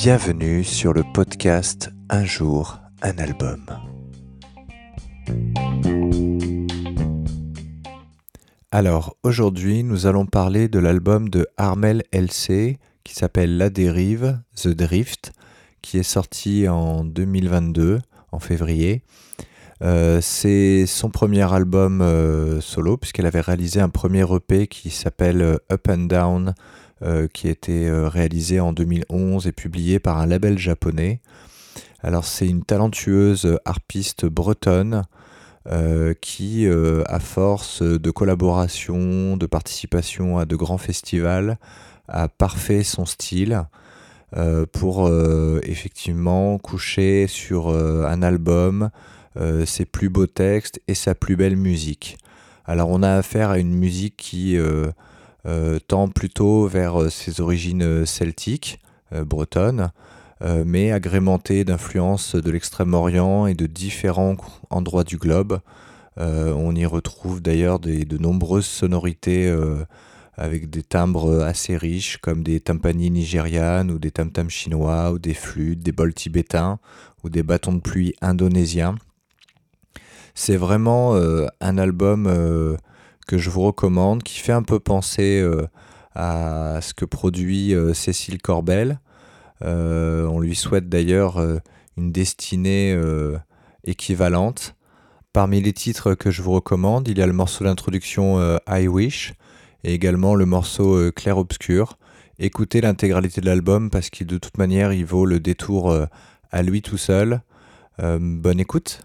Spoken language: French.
Bienvenue sur le podcast Un jour, un album. Alors aujourd'hui nous allons parler de l'album de Armel LC qui s'appelle La Dérive, The Drift, qui est sorti en 2022, en février. Euh, c'est son premier album euh, solo puisqu'elle avait réalisé un premier EP qui s'appelle euh, Up and Down qui a été réalisé en 2011 et publié par un label japonais. Alors c'est une talentueuse harpiste bretonne qui, à force de collaboration, de participation à de grands festivals, a parfait son style. pour effectivement coucher sur un album euh, ses plus beaux textes et sa plus belle musique. Alors on a affaire à une musique qui euh, euh, tend plutôt vers ses origines celtiques, bretonnes, mais agrémentée d'influences de l'Extrême-Orient et de différents endroits du globe. on y retrouve d'ailleurs de nombreuses sonorités avec des timbres assez riches comme des tympanies nigérianes ou des tam-tams chinois ou des flûtes, des bols tibétains ou des bâtons de pluie indonésiens. C'est vraiment euh, un album euh, que je vous recommande, qui fait un peu penser euh, à ce que produit Cécile Corbel. on lui souhaite d'ailleurs une destinée équivalente. Parmi les titres que je vous recommande, il y a le morceau d'introduction I Wish et également le morceau Clair Obscur. Écoutez l'intégralité de l'album parce que de toute manière il vaut le détour à lui tout seul. bonne écoute